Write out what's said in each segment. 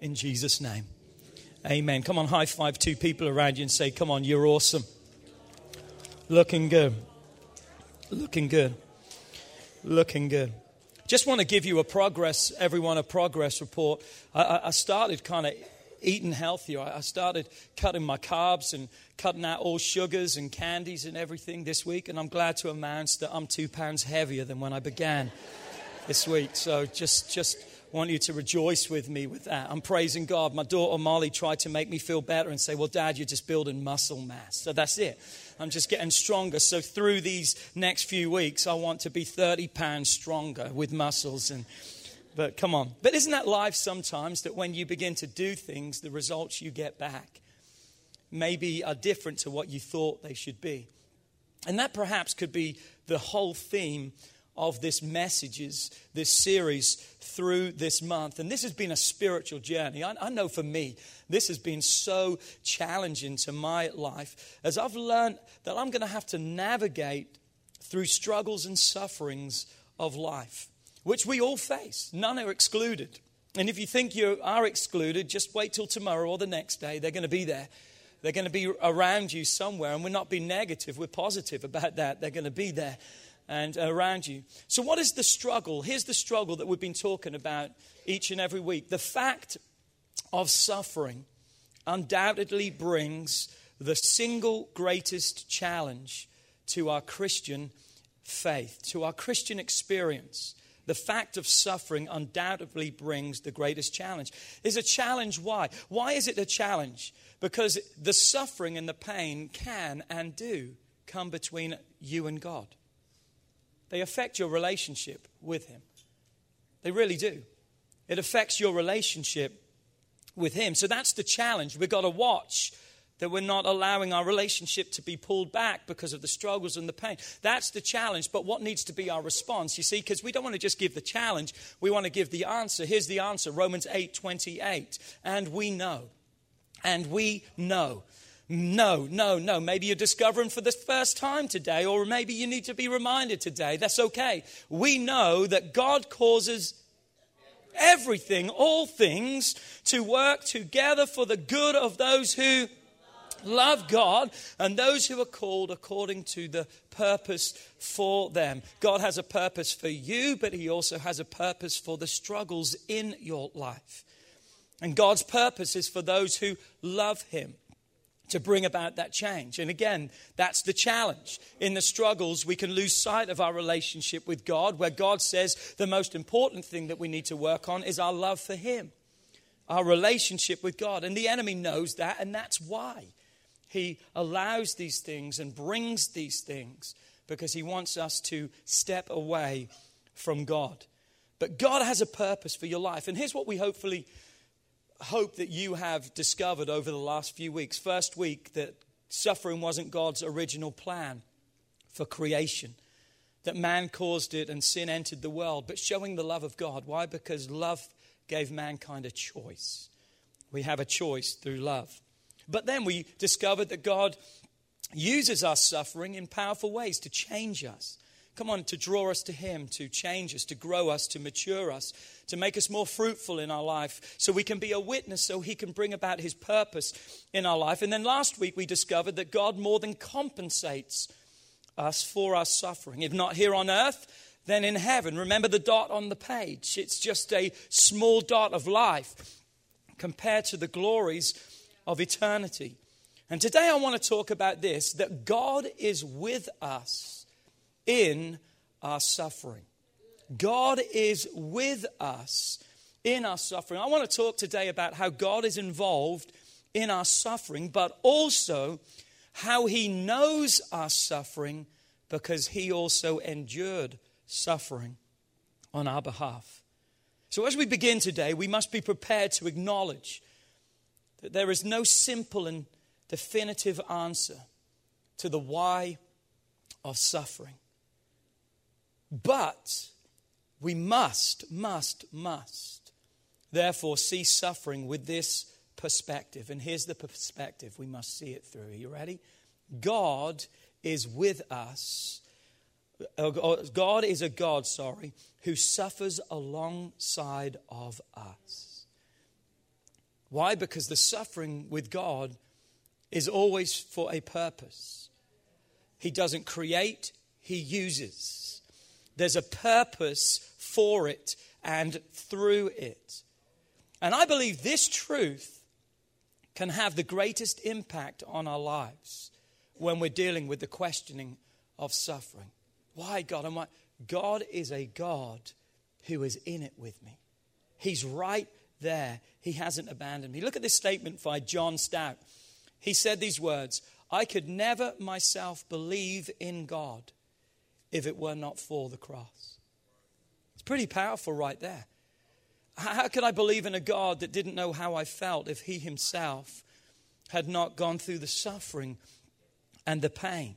in Jesus' name. Amen. Come on, high five two people around you and say, Come on, you're awesome. Looking good. Looking good. Looking good. Just want to give you a progress, everyone, a progress report. I, I started kind of eating healthier. I started cutting my carbs and cutting out all sugars and candies and everything this week. And I'm glad to announce that I'm two pounds heavier than when I began this week. So just, just want you to rejoice with me with that. I'm praising God. My daughter Molly tried to make me feel better and say, Well, Dad, you're just building muscle mass. So that's it. I'm just getting stronger. So through these next few weeks, I want to be 30 pounds stronger with muscles and but come on. But isn't that life sometimes that when you begin to do things, the results you get back maybe are different to what you thought they should be? And that perhaps could be the whole theme of this messages, this series through this month. And this has been a spiritual journey. I, I, know for me, this has been so challenging to my life as I've learned that I'm going to have to navigate through struggles and sufferings of life, which we all face. None are excluded. And if you think you are excluded, just wait till tomorrow or the next day. They're going to be there. They're going to be around you somewhere. And we're not being negative, we're positive about that. They're going to be there and around you. So, what is the struggle? Here's the struggle that we've been talking about each and every week. The fact of suffering undoubtedly brings the single greatest challenge to our Christian faith, to our Christian experience. The fact of suffering undoubtedly brings the greatest challenge. Is a challenge why? Why is it a challenge? Because the suffering and the pain can and do come between you and God. They affect your relationship with Him. They really do. It affects your relationship with Him. So that's the challenge. We've got to watch that we're not allowing our relationship to be pulled back because of the struggles and the pain. That's the challenge. But what needs to be our response? You see, because we don't want to just give the challenge, we want to give the answer. Here's the answer Romans 8 28. And we know. And we know no, no, no. Maybe you're discovering for the first time today, or maybe you need to be reminded today. That's okay. We know that God causes everything, all things, to work together for the good of those who love God and those who are called according to the purpose for them. God has a purpose for you, but He also has a purpose for the struggles in your life. And God's purpose is for those who love Him to bring about that change. And again, that's the challenge. In the struggles, we can lose sight of our relationship with God, where God says the most important thing that we need to work on is our love for Him, our relationship with God. And the enemy knows that, and that's why he allows these things and brings these things, because he wants us to step away from God. But God has a purpose for your life. And here's what we hopefully hope that you have discovered over the last few weeks. First week, that suffering wasn't God's original plan for creation, that man caused it and sin entered the world, but showing the love of God. Why? Because love gave mankind a choice. We have a choice through love. But then we discovered that God uses our suffering in powerful ways to change us. Come on, to draw us to Him, to change us, to grow us, to mature us, to make us more fruitful in our life, so we can be a witness, so He can bring about His purpose in our life. And then last week we discovered that God more than compensates us for our suffering. If not here on earth, then in heaven. Remember the dot on the page. It's just a small dot of life compared to the glories of eternity. And today I want to talk about this that God is with us in our suffering. God is with us in our suffering. I want to talk today about how God is involved in our suffering, but also how He knows our suffering because He also endured suffering on our behalf. So, as we begin today, we must be prepared to acknowledge that there is no simple and definitive answer to the why of suffering. But we must, must, must, therefore, see suffering with this perspective. And here's the perspective we must see it through. Are you ready? God is with us. Uh, God is a God, sorry, who suffers alongside of us. Why? Because the suffering with God is always for a purpose. He doesn't create, He uses. There's a purpose for it and through it. And I believe this truth can have the greatest impact on our lives when we're dealing with the questioning of suffering. Why, God? And why? God is a God who is in it with me. He's right there. He hasn't abandoned me. Look at this statement by John Stott. He said these words I could never myself believe in God if it were not for the cross. It's pretty powerful right there. How could I believe in a God that didn't know how I felt if he himself had not gone through the suffering and the pain?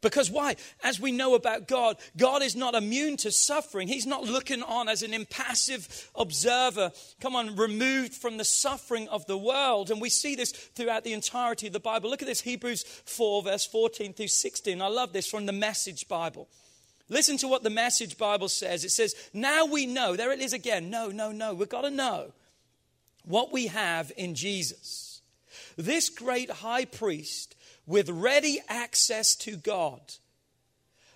Because why? As we know about God, God is not immune to suffering. He's not looking on as an impassive observer, come on, removed from the suffering of the world. And we see this throughout the entirety of the Bible. Look at this Hebrews 4, verse 14 through 16. I love this from the Message Bible. Listen to what the Message Bible says. It says, Now we know, there it is again. No, no, no. We've got to know what we have in Jesus. This great high priest with ready access to God.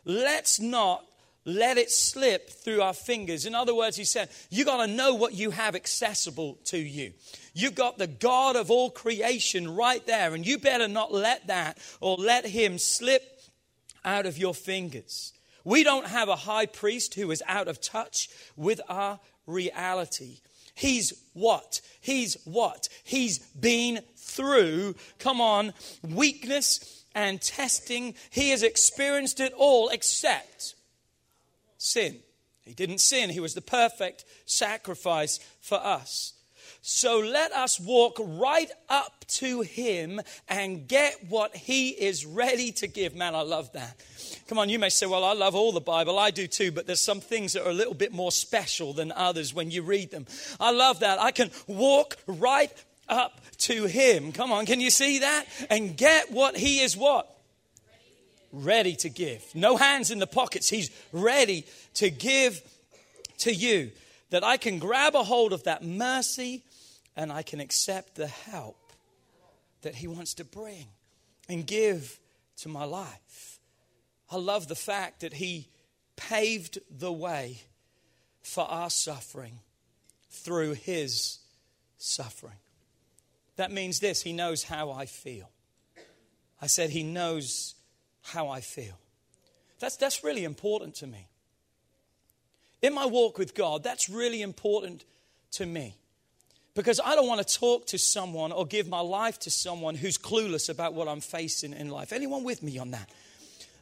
Let's not let it slip through our fingers. In other words, he said, you got to know what you have accessible to you. You've got the God of all creation right there, and you better not let that or let him slip out of your fingers. We don't have a high priest who is out of touch with our reality. He's what? He's what? He's been through, come on, weakness and testing. He has experienced it all except sin. He didn't sin, he was the perfect sacrifice for us. So let us walk right up to him and get what he is ready to give. Man, I love that. Come on, you may say, Well, I love all the Bible. I do too, but there's some things that are a little bit more special than others when you read them. I love that. I can walk right up to him. Come on, can you see that? And get what he is what? Ready to give. No hands in the pockets. He's ready to give to you. That I can grab a hold of that mercy and I can accept the help that He wants to bring and give to my life. I love the fact that He paved the way for our suffering through His suffering. That means this He knows how I feel. I said, He knows how I feel. That's, that's really important to me. In my walk with God, that's really important to me. Because I don't want to talk to someone or give my life to someone who's clueless about what I'm facing in life. Anyone with me on that?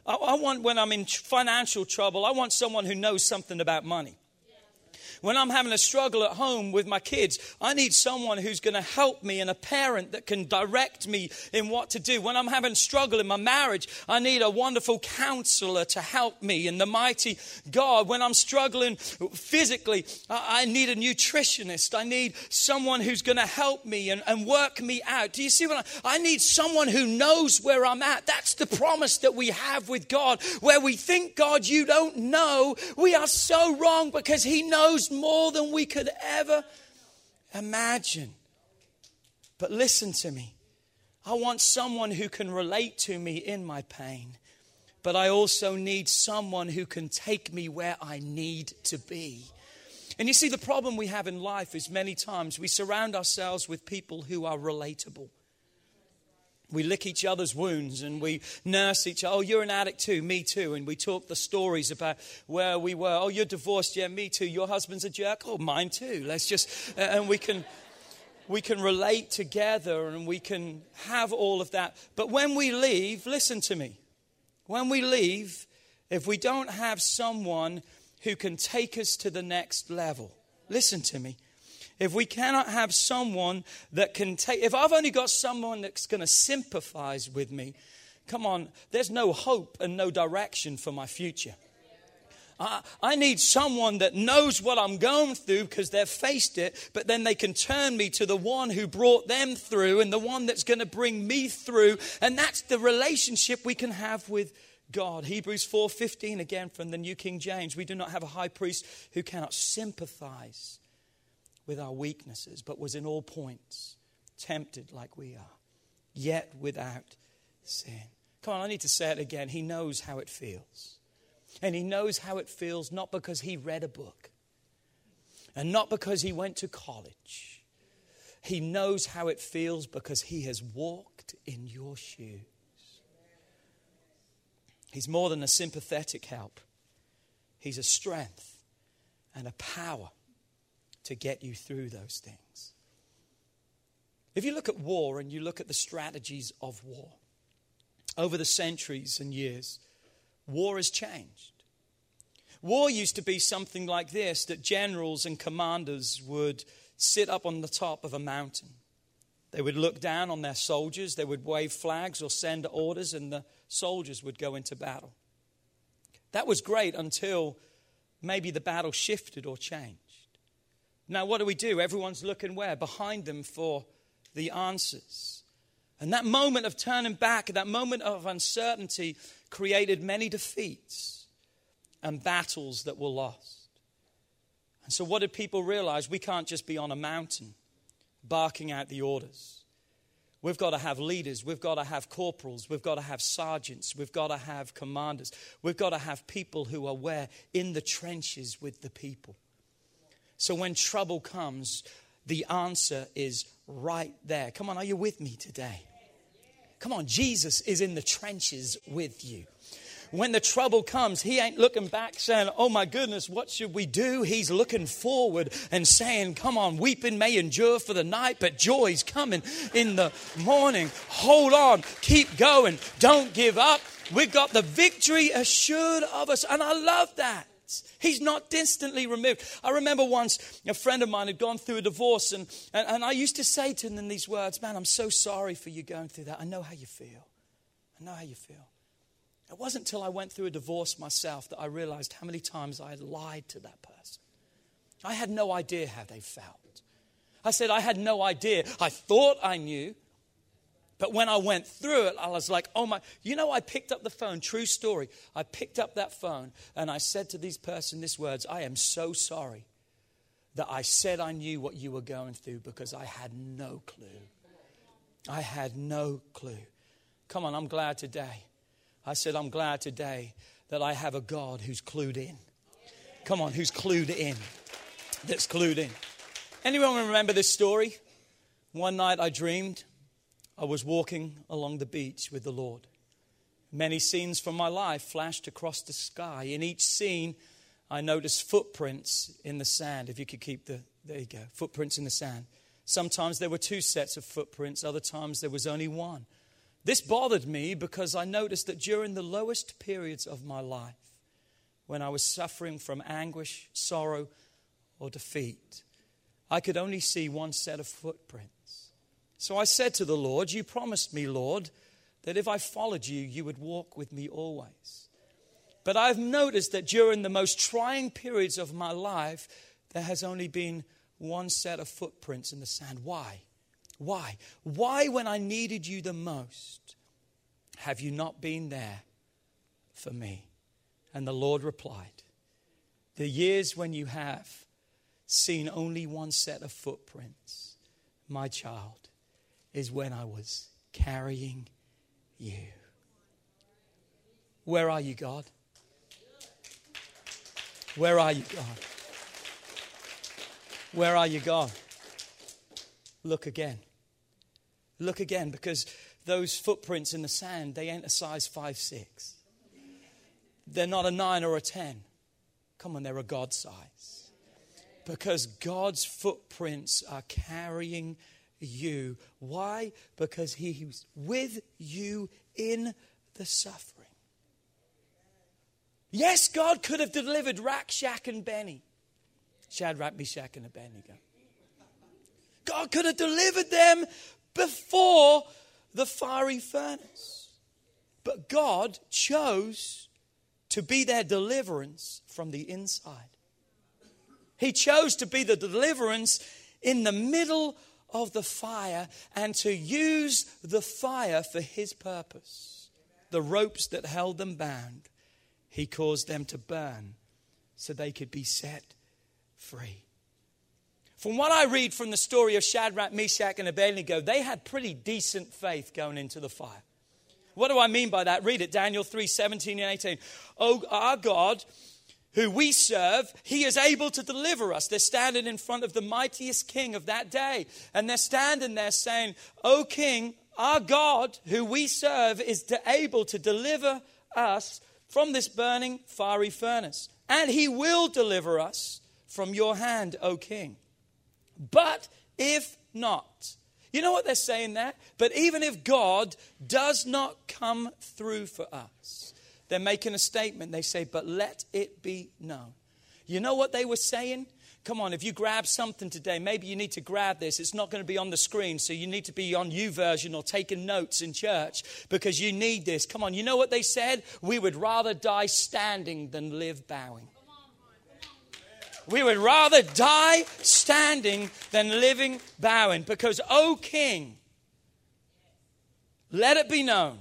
I, I want, when I'm in financial trouble, I want someone who knows something about money. When I'm having a struggle at home with my kids, I need someone who's going to help me and a parent that can direct me in what to do. When I'm having struggle in my marriage, I need a wonderful counselor to help me and the mighty God. When I'm struggling physically, I need a nutritionist. I need someone who's going to help me and, and work me out. Do you see what I, I need someone who knows where I'm at. That's the promise that we have with God, where we think, God, you don't know. We are so wrong because He knows more than we could ever imagine. But listen to me. I want someone who can relate to me in my pain, but I also need someone who can take me where I need to be. And you see, the problem we have in life is many times we surround ourselves with people who are relatable we lick each other's wounds and we nurse each other. Oh, you're an addict too, me too. And we talk the stories about where we were. Oh, you're divorced, yeah, me too. Your husband's a jerk, oh, mine too. Let's just, and we can, we can relate together and we can have all of that. But when we leave, listen to me. When we leave, if we don't have someone who can take us to the next level, listen to me if we cannot have someone that can take, if I've only got someone that's going to sympathize with me, come on, there's no hope and no direction for my future. I, I need someone that knows what I'm going through because they've faced it, but then they can turn me to the one who brought them through and the one that's going to bring me through. And that's the relationship we can have with God. Hebrews 4:15 again from the New King James. We do not have a high priest who cannot sympathize with our weaknesses, but was in all points tempted like we are, yet without sin. Come on, I need to say it again. He knows how it feels. And he knows how it feels not because he read a book and not because he went to college. He knows how it feels because he has walked in your shoes. He's more than a sympathetic help, he's a strength and a power to get you through those things. If you look at war and you look at the strategies of war, over the centuries and years, war has changed. War used to be something like this that generals and commanders would sit up on the top of a mountain. They would look down on their soldiers, they would wave flags or send orders, and the soldiers would go into battle. That was great until maybe the battle shifted or changed. Now, what do we do? Everyone's looking where? Behind them for the answers. And that moment of turning back, that moment of uncertainty, created many defeats and battles that were lost. And so, what did people realize? We can't just be on a mountain barking out the orders. We've got to have leaders. We've got to have corporals. We've got to have sergeants. We've got to have commanders. We've got to have people who are where? In the trenches with the people. So when trouble comes, the answer is right there. Come on, are you with me today? Come on, Jesus is in the trenches with you. When the trouble comes, he ain't looking back saying, Oh my goodness, what should we do? He's looking forward and saying, Come on, weeping may endure for the night, but joy's coming in the morning. Hold on, keep going, don't give up. We've got the victory assured of us. And I love that. He's not distantly removed. I remember once a friend of mine had gone through a divorce, and, and, and I used to say to them these words Man, I'm so sorry for you going through that. I know how you feel. I know how you feel. It wasn't until I went through a divorce myself that I realized how many times I had lied to that person. I had no idea how they felt. I said, I had no idea. I thought I knew, but when I went through it, I was like, oh my, you know, I picked up the phone, true story. I picked up that phone and I said to this person these words I am so sorry that I said I knew what you were going through because I had no clue. I had no clue. Come on, I'm glad today. I said, I'm glad today that I have a God who's clued in. Come on, who's clued in. That's clued in. Anyone remember this story? One night I dreamed I was walking along the beach with the Lord. Many scenes from my life flashed across the sky. In each scene, I noticed footprints in the sand. If you could keep the, there you go, footprints in the sand. Sometimes there were two sets of footprints, other times there was only one. This bothered me because I noticed that during the lowest periods of my life, when I was suffering from anguish, sorrow, or defeat, I could only see one set of footprints. So I said to the Lord, You promised me, Lord, that if I followed you, you would walk with me always. But I've noticed that during the most trying periods of my life, there has only been one set of footprints in the sand. Why? Why? Why, when I needed you the most, have you not been there for me? And the Lord replied, The years when you have seen only one set of footprints, my child, is when I was carrying you. Where are you, God? Where are you, God? Where are you, God? Look again. Look again, because those footprints in the sand, they ain't a size 5 6. They're not a 9 or a 10. Come on, they're a God size. Because God's footprints are carrying you. Why? Because He's with you in the suffering. Yes, God could have delivered Rakshak and Benny. Shadrach, Meshach, and Abednego. God could have delivered them before the fiery furnace. But God chose to be their deliverance from the inside. He chose to be the deliverance in the middle of the fire and to use the fire for his purpose. The ropes that held them bound, he caused them to burn so they could be set free. From what I read from the story of Shadrach, Meshach, and Abednego, they had pretty decent faith going into the fire. What do I mean by that? Read it, Daniel 3 17 and 18. Oh, our God, who we serve, he is able to deliver us. They're standing in front of the mightiest king of that day. And they're standing there saying, O king, our God, who we serve, is able to deliver us from this burning fiery furnace. And he will deliver us from your hand, O king. But if not, you know what they're saying there? But even if God does not come through for us, they're making a statement. They say, But let it be known. You know what they were saying? Come on, if you grab something today, maybe you need to grab this. It's not going to be on the screen, so you need to be on YouVersion or taking notes in church because you need this. Come on, you know what they said? We would rather die standing than live bowing. We would rather die standing than living bowing because, O King, let it be known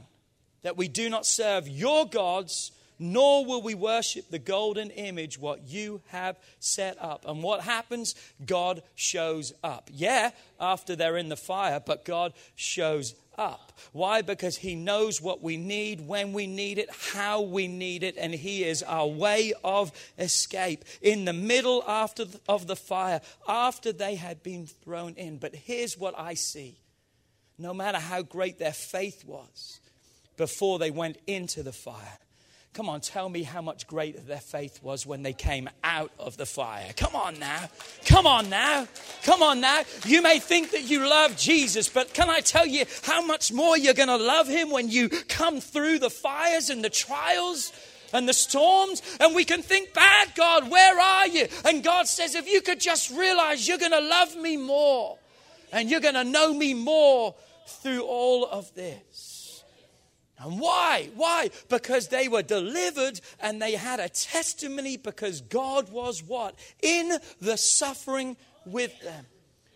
that we do not serve your gods, nor will we worship the golden image what you have set up. And what happens? God shows up. Yeah, after they're in the fire, but God shows up. Why? Because He knows what we need, when we need it, how we need it, and He is our way of escape. In the middle after the, of the fire, after they had been thrown in. But here's what I see no matter how great their faith was before they went into the fire, Come on, tell me how much greater their faith was when they came out of the fire. Come on now. Come on now. Come on now. You may think that you love Jesus, but can I tell you how much more you're going to love him when you come through the fires and the trials? and the storms, and we can think, Bad God, where are you? And God says, If you could just realize you're going to love me more and you're going to know me more through all of this. And why? Why? Because they were delivered and they had a testimony because God was what? In the suffering with them.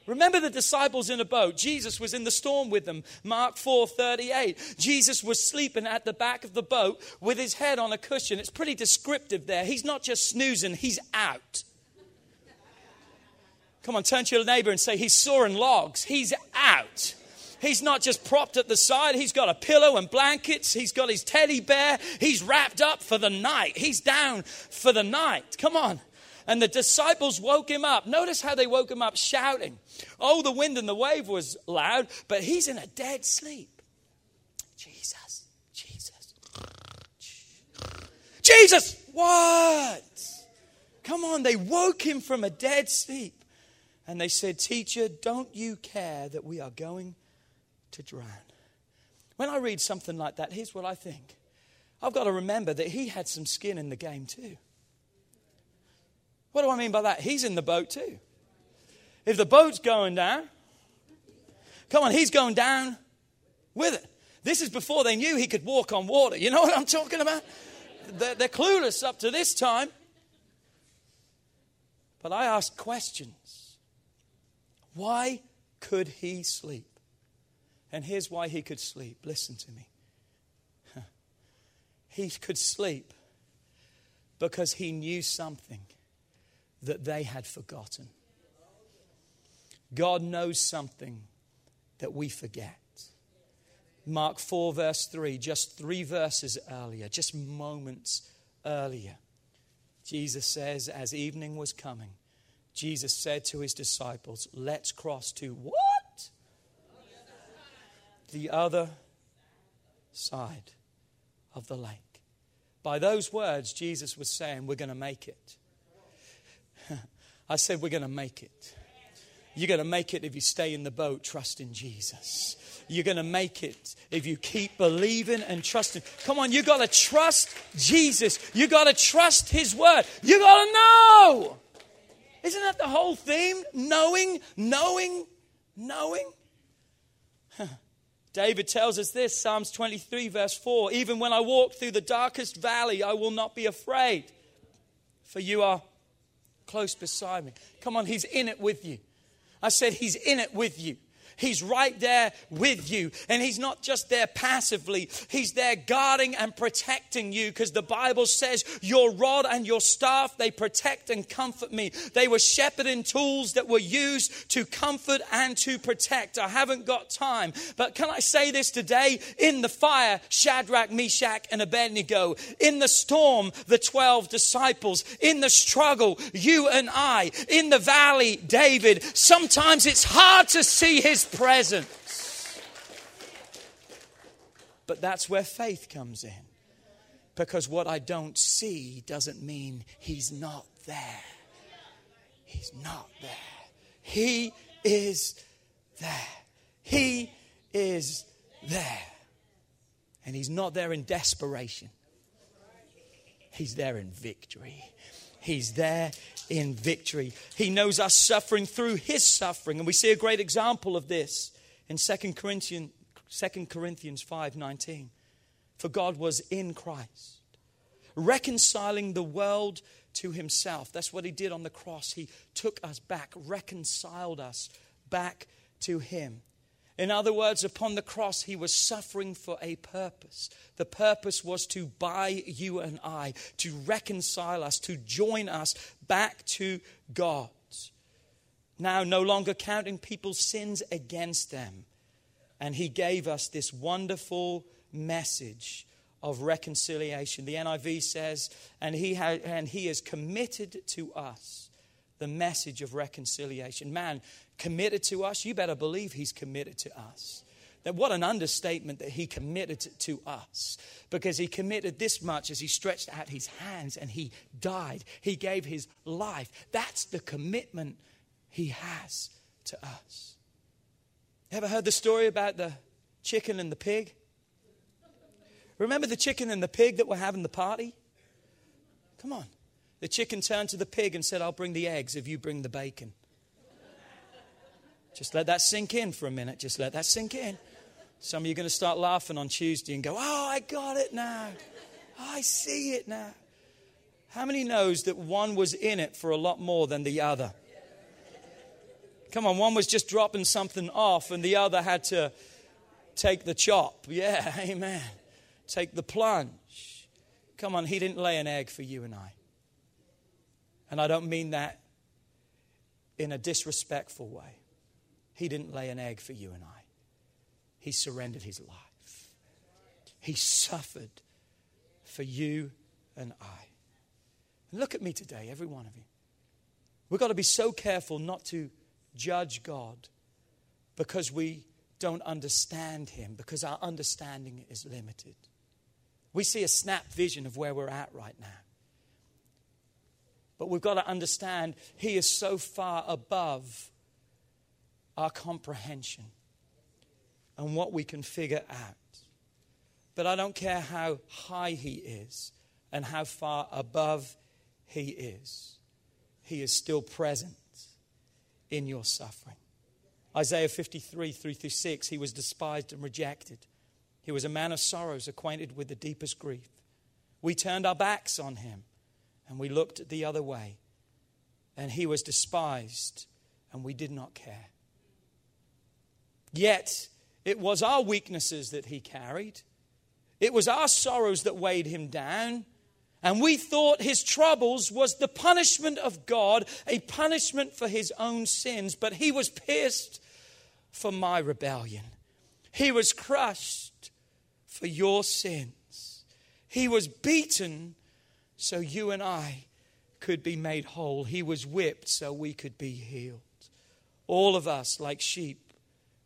Remember the disciples in a boat. Jesus was in the storm with them. Mark 4 38. Jesus was sleeping at the back of the boat with his head on a cushion. It's pretty descriptive there. He's not just snoozing, he's out. Come on, turn to your neighbor and say, He's sawing logs. He's out. He's not just propped at the side, he's got a pillow and blankets, he's got his teddy bear, he's wrapped up for the night, he's down for the night. Come on. And the disciples woke him up. Notice how they woke him up shouting. Oh, the wind and the wave was loud, but he's in a dead sleep. Jesus, Jesus, Jesus, what? Come on, they woke him from a dead sleep. And they said, Teacher, don't you care that we are going to drown. When I read something like that, here's what I think I've got to remember that he had some skin in the game too. What do I mean by that? He's in the boat too. If the boat's going down, come on, he's going down with it. This is before they knew he could walk on water. You know what I'm talking about? They're, they're clueless up to this time. But I ask questions. Why could he sleep? And here's why he could sleep. Listen to me. He could sleep because he knew something that they had forgotten. God knows something that we forget. Mark 4, verse 3, just three verses earlier, just moments earlier. Jesus says, as evening was coming, Jesus said to his disciples, Let's cross to what? The other side of the lake. By those words, Jesus was saying, We're going to make it. I said, We're going to make it. You're going to make it if you stay in the boat, trust in Jesus. You're going to make it if you keep believing and trusting. Come on, you've got to trust Jesus. You've got to trust His word. You've got to know. Isn't that the whole theme? Knowing, knowing, knowing. David tells us this Psalms 23, verse 4 Even when I walk through the darkest valley, I will not be afraid, for you are close beside me. Come on, he's in it with you. I said, He's in it with you. He's right there with you. And He's not just there passively, He's there guarding and protecting you because the Bible says, Your rod and your staff, they protect and comfort me. They were shepherding tools that were used to comfort and to protect. I haven't got time, but can I say this today? In the fire, Shadrach, Meshach, and Abednego. In the storm, the 12 disciples. In the struggle, you and I. In the valley, David. Sometimes it's hard to see His presence. But that's where faith comes in. Because what I don't see doesn't mean he's not there. He's not there. He is there. He is there. And he's not there in desperation, he's there in victory. He's there in victory. He knows us suffering through his suffering. And we see a great example of this in 2 Corinthians, 2 Corinthians 5:19. For God was in Christ, reconciling the world to himself. That's what he did on the cross. He took us back, reconciled us back to him. In other words, upon the cross, he was suffering for a purpose. The purpose was to buy you and I, to reconcile us, to join us back to God. Now, no longer counting people's sins against them. And he gave us this wonderful message of reconciliation. The NIV says, and he, ha- and he has committed to us the message of reconciliation. Man, committed to us, you better believe He's committed to us. That what an understatement that He committed to us. Because He committed this much as He stretched out His hands and He died. He gave His life. That's the commitment He has to us. Ever heard the story about the chicken and the pig? Remember the chicken and the pig that were having the party? Come on. The chicken turned to the pig and said, I'll bring the eggs if you bring the bacon. Just let that sink in for a minute. Just let that sink in. Some of you are going to start laughing on Tuesday and go, Oh, I got it now. I see it now. How many knows that one was in it for a lot more than the other? Come on, one was just dropping something off and the other had to take the chop. Yeah, amen. Take the plunge. Come on, he didn't lay an egg for you and I. And I don't mean that in a disrespectful way. He didn't lay an egg for you and I, He surrendered His life. He suffered for you and I. And look at me today, every one of you. We've got to be so careful not to judge God because we don't understand Him, because our understanding is limited. We see a snap vision of where we're at right now. But we've got to understand He is so far above our comprehension and what we can figure out. But I don't care how high He is and how far above He is, He is still present in your suffering. Isaiah 53 3 through 6, He was despised and rejected. He was a man of sorrows, acquainted with the deepest grief. We turned our backs on Him and we looked the other way. And He was despised and we did not care. Yet, it was our weaknesses that he carried. It was our sorrows that weighed him down. And we thought his troubles was the punishment of God, a punishment for his own sins. But he was pierced for my rebellion. He was crushed for your sins. He was beaten so you and I could be made whole. He was whipped so we could be healed. All of us, like sheep,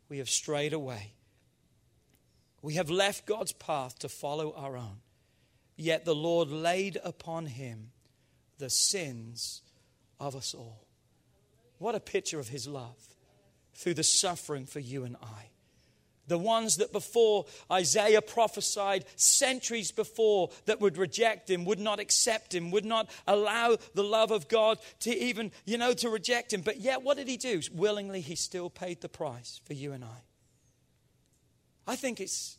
we have strayed away. We have left God's path to follow our own. Yet the Lord laid upon him the sins of us all. What a picture of his love through the suffering for you and I. The ones that before Isaiah prophesied centuries before that would reject him, would not accept him, would not allow the love of God to even, you know, to reject him. But yet, what did he do? Willingly, he still paid the price for you and I. I think it's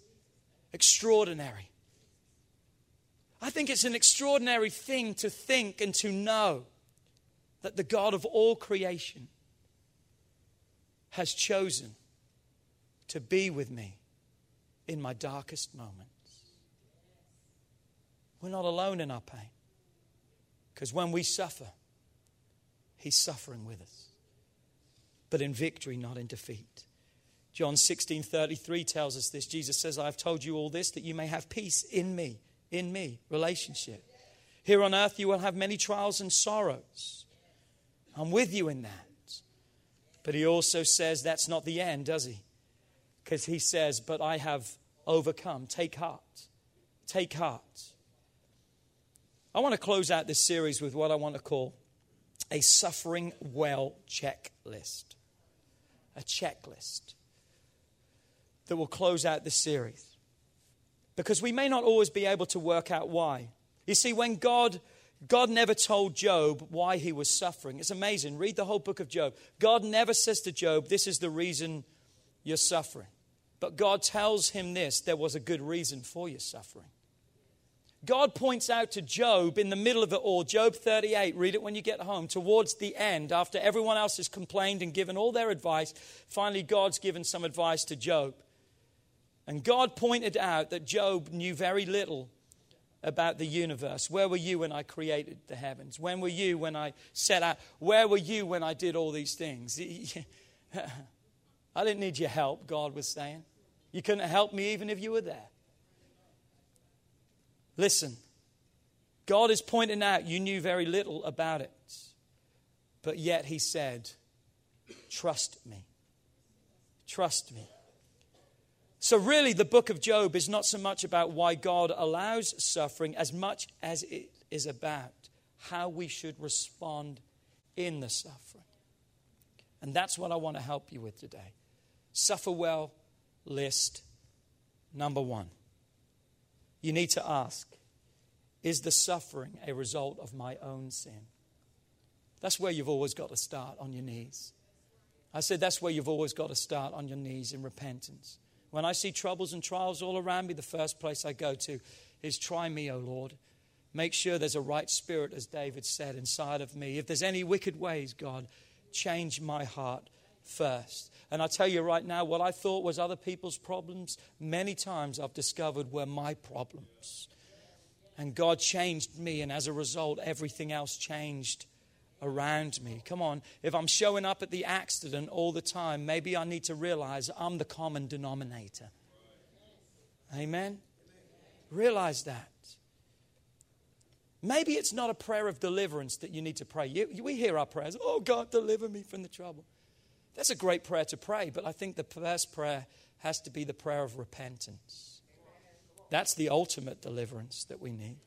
extraordinary. I think it's an extraordinary thing to think and to know that the God of all creation has chosen to be with me in my darkest moments. We're not alone in our pain. Because when we suffer, He's suffering with us. But in victory, not in defeat. John 16 33 tells us this. Jesus says, I have told you all this that you may have peace in me, in me, relationship. Here on earth, you will have many trials and sorrows. I'm with you in that. But he also says that's not the end, does he? Because he says, But I have overcome. Take heart. Take heart. I want to close out this series with what I want to call a suffering well checklist. A checklist that will close out this series. Because we may not always be able to work out why. You see, when God God never told Job why he was suffering. It's amazing. Read the whole book of Job. God never says to Job, This is the reason you're suffering. But God tells him this there was a good reason for your suffering. God points out to Job in the middle of it all, Job 38, read it when you get home, towards the end, after everyone else has complained and given all their advice, finally God's given some advice to Job. And God pointed out that Job knew very little about the universe. Where were you when I created the heavens? When were you when I set out? Where were you when I did all these things? I didn't need your help, God was saying. You couldn't help me even if you were there. Listen, God is pointing out you knew very little about it, but yet He said, Trust me. Trust me. So, really, the book of Job is not so much about why God allows suffering as much as it is about how we should respond in the suffering. And that's what I want to help you with today. Suffer well list number one. You need to ask Is the suffering a result of my own sin? That's where you've always got to start on your knees. I said that's where you've always got to start on your knees in repentance. When I see troubles and trials all around me, the first place I go to is try me, O Lord. Make sure there's a right spirit, as David said, inside of me. If there's any wicked ways, God, change my heart first. And I tell you right now, what I thought was other people's problems, many times I've discovered were my problems. And God changed me, and as a result, everything else changed around me. Come on, if I'm showing up at the accident all the time, maybe I need to realize I'm the common denominator. Amen? Realize that. Maybe it's not a prayer of deliverance that you need to pray. We hear our prayers, oh God, deliver me from the trouble. That's a great prayer to pray, but I think the first prayer has to be the prayer of repentance. That's the ultimate deliverance that we need.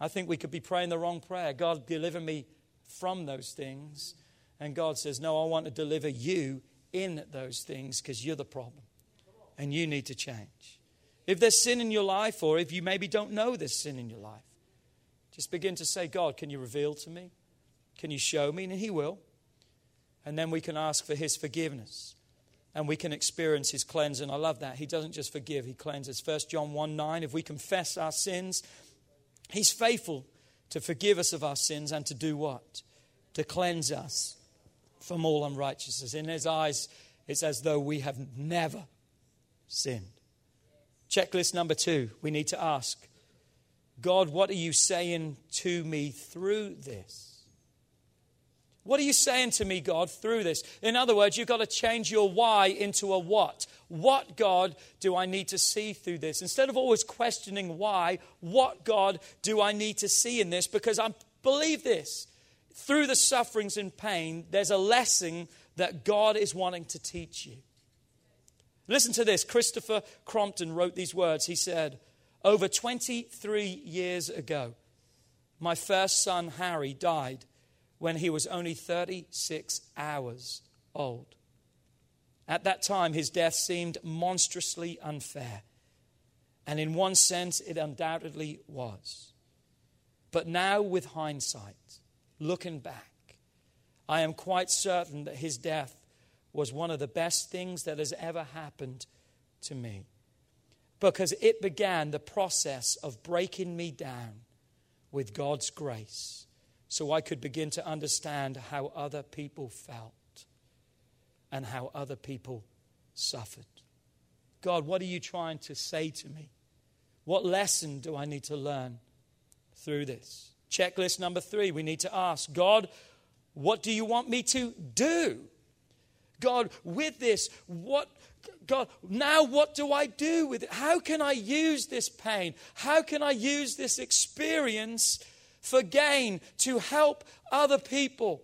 I think we could be praying the wrong prayer. God, deliver me from those things. And God says, No, I want to deliver you in those things because you're the problem. And you need to change. If there's sin in your life, or if you maybe don't know there's sin in your life, just begin to say, God, can you reveal to me? Can you show me? And He will. And then we can ask for His forgiveness. And we can experience His cleansing. I love that. He doesn't just forgive, He cleanses. 1 John 1 9, if we confess our sins, He's faithful to forgive us of our sins and to do what? To cleanse us from all unrighteousness. In His eyes, it's as though we have never sinned. Checklist number two we need to ask God, what are you saying to me through this? What are you saying to me, God, through this? In other words, you've got to change your why into a what. What, God, do I need to see through this? Instead of always questioning why, what, God, do I need to see in this? Because I believe this. Through the sufferings and pain, there's a lesson that God is wanting to teach you. Listen to this. Christopher Compston wrote these words. He said, Over 23 years ago, my first son, Harry, died when he was only 36 hours old. At that time, his death seemed monstrously unfair. And in one sense, it undoubtedly was. But now, with hindsight, looking back, I am quite certain that his death was one of the best things that has ever happened to me. Because it began the process of breaking me down with God's grace so I could begin to understand how other people felt and how other people suffered. God, what are you trying to say to me? What lesson do I need to learn through this? Checklist number three, we need to ask God, what do you want me to do? God, with this, what, God, now what do I do with it? How can I use this pain? How can I use this experience for gain to help other people?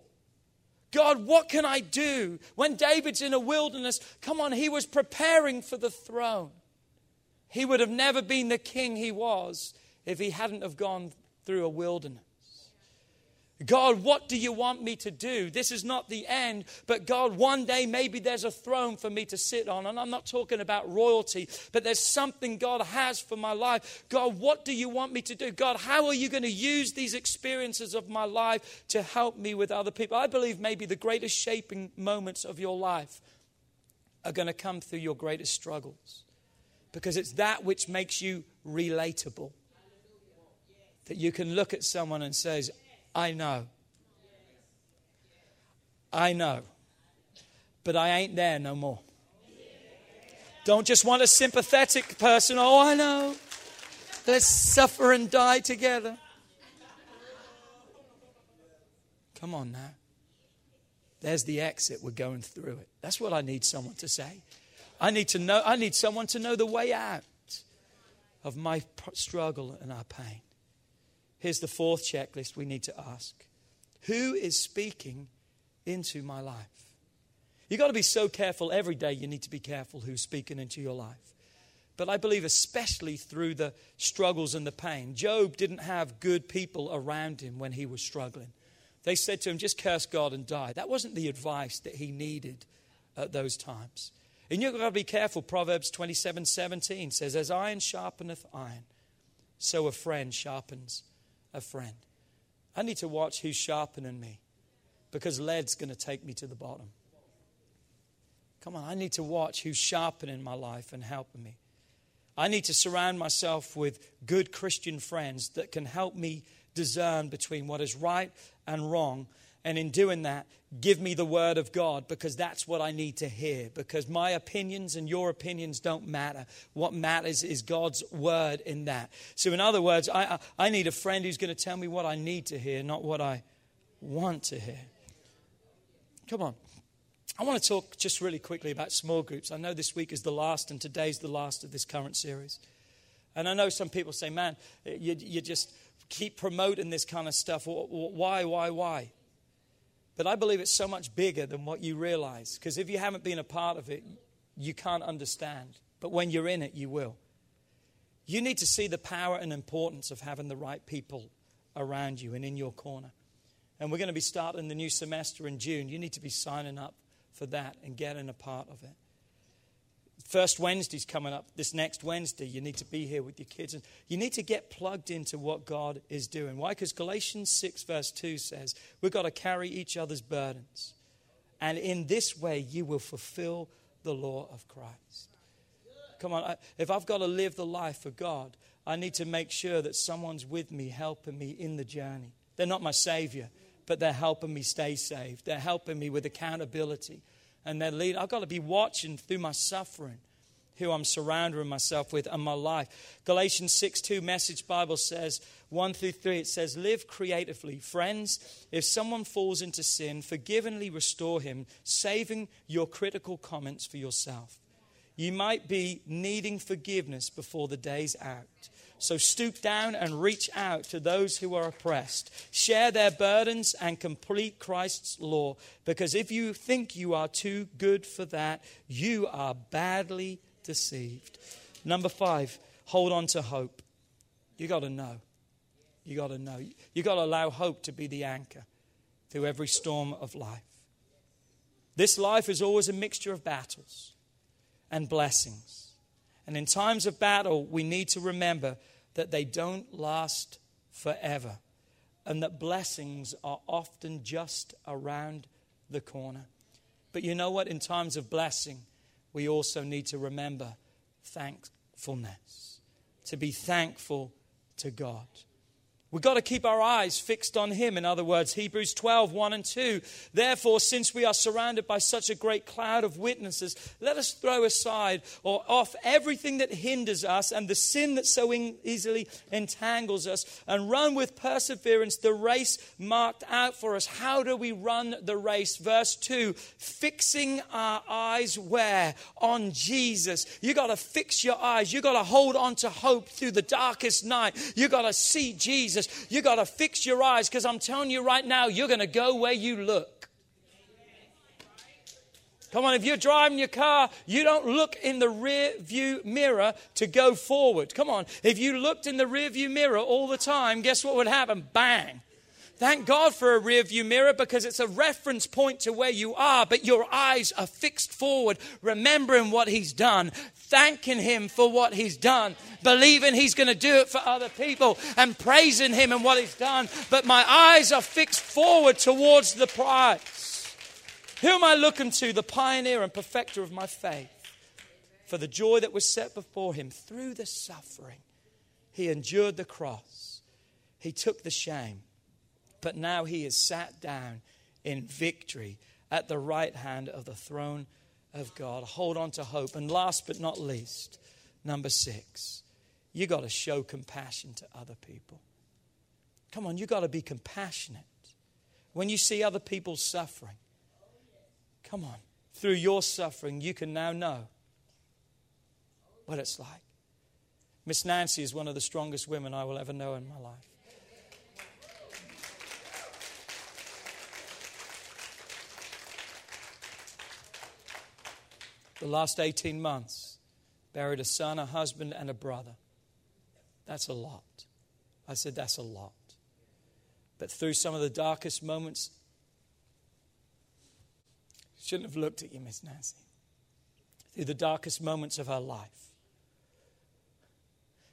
God, what can I do? When David's in a wilderness, come on, he was preparing for the throne. He would have never been the king he was if he hadn't have gone through a wilderness. God, what do you want me to do? This is not the end, but God, one day maybe there's a throne for me to sit on. And I'm not talking about royalty, but there's something God has for my life. God, what do you want me to do? God, how are you going to use these experiences of my life to help me with other people? I believe maybe the greatest shaping moments of your life are going to come through your greatest struggles because it's that which makes you relatable. That you can look at someone and says, I know. I know. But I ain't there no more. Don't just want a sympathetic person. Oh, I know. Let's suffer and die together. Come on now. There's the exit. We're going through it. That's what I need someone to say. I need to know. I need someone to know the way out of my struggle and our pain. Here's the fourth checklist we need to ask Who is speaking into my life? You've got to be so careful every day, you need to be careful who's speaking into your life. But I believe, especially through the struggles and the pain, Job didn't have good people around him when he was struggling. They said to him, just curse God and die. That wasn't the advice that he needed at those times. And you've got to be careful. Proverbs 27 17 says, As iron sharpeneth iron, so a friend sharpens a friend. I need to watch who's sharpening me because lead's going to take me to the bottom. Come on, I need to watch who's sharpening my life and helping me. I need to surround myself with good Christian friends that can help me discern between what is right and wrong and in doing that, give me the word of God because that's what I need to hear. Because my opinions and your opinions don't matter. What matters is God's word in that. So, in other words, I, I need a friend who's going to tell me what I need to hear, not what I want to hear. Come on. I want to talk just really quickly about small groups. I know this week is the last, and today's the last of this current series. And I know some people say, man, you, you just keep promoting this kind of stuff. Why, why, why? But I believe it's so much bigger than what you realize. Because if you haven't been a part of it, you can't understand. But when you're in it, you will. You need to see the power and importance of having the right people around you and in your corner. And we're going to be starting the new semester in June. You need to be signing up for that and getting a part of it. First Wednesday's coming up. This next Wednesday, you need to be here with your kids. And you need to get plugged into what God is doing. Why? Because Galatians 6, verse 2 says, we've got to carry each other's burdens. And in this way, you will fulfill the law of Christ. Come on, if I've got to live the life of God, I need to make sure that someone's with me, helping me in the journey. They're not my Savior, but they're helping me stay saved. They're helping me with accountability and their lead. I've got to be watching through my suffering who I'm surrounding myself with and my life. Galatians 6 2 Message Bible says, 1 through 3, it says, Live creatively. Friends, if someone falls into sin, forgivingly restore him, saving your critical comments for yourself. You might be needing forgiveness before the day's out. So stoop down and reach out to those who are oppressed. Share their burdens and complete Christ's law. Because if you think you are too good for that, you are badly deceived. Number five, hold on to hope. You got to know. You got to know. You got to allow hope to be the anchor through every storm of life. This life is always a mixture of battles and blessings. And in times of battle, we need to remember that they don't last forever and that blessings are often just around the corner. But you know what? In times of blessing, we also need to remember thankfulness, to be thankful to God. We've got to keep our eyes fixed on Him. In other words, Hebrews 12, 1 and 2. Therefore, since we are surrounded by such a great cloud of witnesses, let us throw aside or off everything that hinders us and the sin that so easily entangles us and run with perseverance the race marked out for us. How do we run the race? Verse 2 fixing our eyes where? On Jesus. You got to fix your eyes. You got to hold on to hope through the darkest night. You got to see Jesus. You got to fix your eyes because I'm telling you right now, you're going to go where you look. Come on, if you're driving your car, you don't look in the rear view mirror to go forward. Come on, if you looked in the rear view mirror all the time, guess what would happen? Bang. Thank God for a rear view mirror because it's a reference point to where you are, but your eyes are fixed forward, remembering what He's done, thanking Him for what He's done, believing He's going to do it for other people, and praising Him and what He's done. But my eyes are fixed forward towards the prize. Who am I looking to? The pioneer and perfecter of my faith. For the joy that was set before Him through the suffering, He endured the cross, He took the shame but now he is sat down in victory at the right hand of the throne of God. Hold on to hope. And last but not least, number six, you got to show compassion to other people. Come on, you got to be compassionate. When you see other people suffering, come on, through your suffering, you can now know what it's like. Miss Nancy is one of the strongest women I will ever know in my life. The last 18 months, buried a son, a husband, and a brother. That's a lot. I said, That's a lot. But through some of the darkest moments, shouldn't have looked at you, Miss Nancy. Through the darkest moments of her life,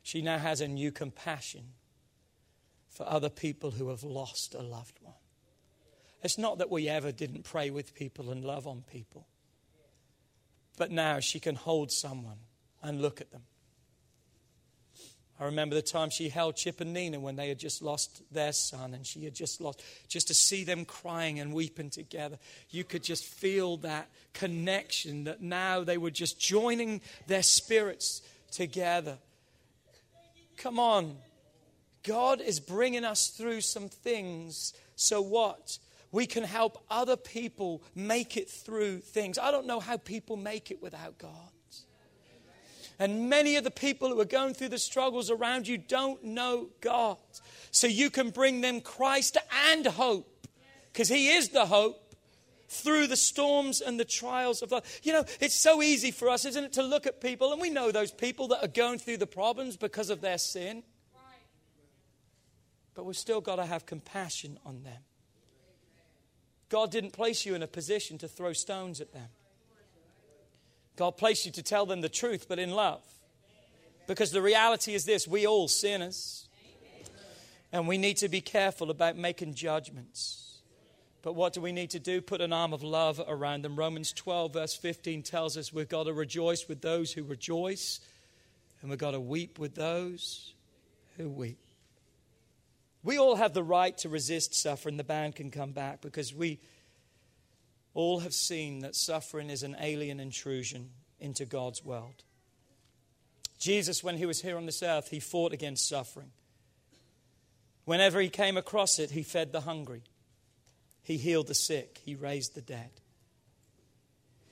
she now has a new compassion for other people who have lost a loved one. It's not that we ever didn't pray with people and love on people. But now she can hold someone and look at them. I remember the time she held Chip and Nina when they had just lost their son and she had just lost, just to see them crying and weeping together. You could just feel that connection that now they were just joining their spirits together. Come on. God is bringing us through some things. So what? We can help other people make it through things. I don't know how people make it without God. And many of the people who are going through the struggles around you don't know God. So you can bring them Christ and hope, because He is the hope through the storms and the trials of life. You know, it's so easy for us, isn't it, to look at people, and we know those people that are going through the problems because of their sin. But we've still got to have compassion on them. God didn't place you in a position to throw stones at them. God placed you to tell them the truth, but in love. Because the reality is this we all sinners. And we need to be careful about making judgments. But what do we need to do? Put an arm of love around them. Romans 12, verse 15 tells us we've got to rejoice with those who rejoice, and we've got to weep with those who weep. We all have the right to resist suffering. The band can come back because we all have seen that suffering is an alien intrusion into God's world. Jesus, when he was here on this earth, he fought against suffering. Whenever he came across it, he fed the hungry, he healed the sick, he raised the dead.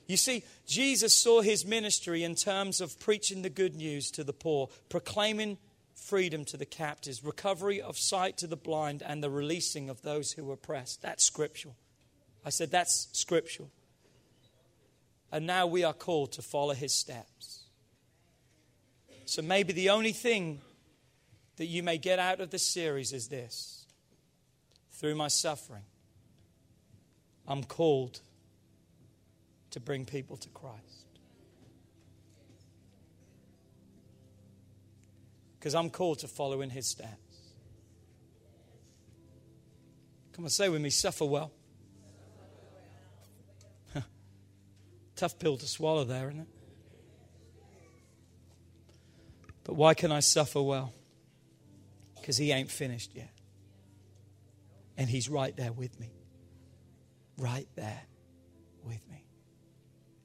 You see, Jesus saw his ministry in terms of preaching the good news to the poor, proclaiming freedom to the captives, recovery of sight to the blind, and the releasing of those who were oppressed. That's scriptural. I said, that's scriptural. And now we are called to follow his steps. So maybe the only thing that you may get out of this series is this through my suffering, I'm called to bring people to Christ. Because I'm called to follow in his steps. Come on, say with me, suffer well. Tough pill to swallow there, isn't it? But why can I suffer well? Because he ain't finished yet. And He's right there with me. Right there with me.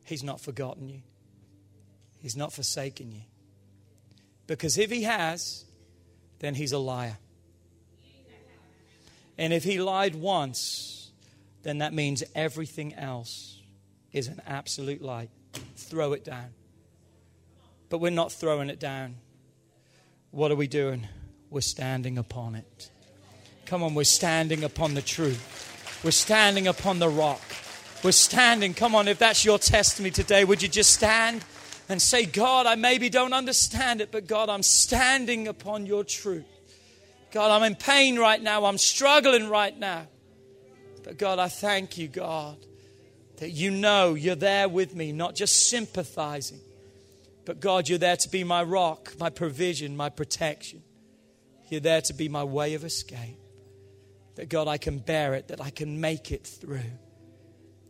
He's not forgotten you, He's not forsaken you. Because if He has, then He's a liar. And if He lied once, then that means everything else is an absolute lie. Throw it down. But we're not throwing it down. What are we doing? We're standing upon it. Come on, we're standing upon the truth. We're standing upon the rock. We're standing. Come on, if that's your testimony today, would you just stand and say, God, I maybe don't understand it, but God, I'm standing upon your truth. God, I'm in pain right now. I'm struggling right now. But God, I thank you, God, that you know you're there with me, not just sympathizing, but God, you're there to be my rock, my provision, my protection. You're there to be my way of escape. That God, I can bear it, that I can make it through.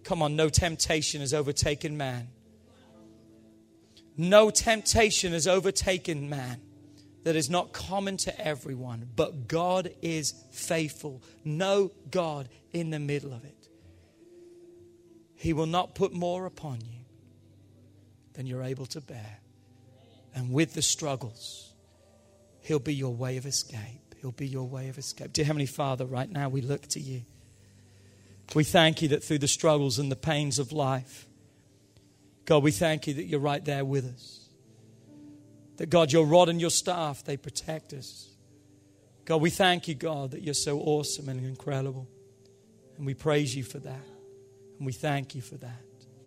Come on, no temptation has overtaken man. No temptation has overtaken man that is not common to everyone, but God is faithful. No God in the middle of it. He will not put more upon you than you're able to bear. And with the struggles, He'll be your way of escape. He'll be your way of escape. Dear Heavenly Father, right now we look to you. We thank you that through the struggles and the pains of life, God, we thank you that you're right there with us. That God, your rod and your staff, they protect us. God, we thank you, God, that you're so awesome and incredible. And we praise you for that. And we thank you for that.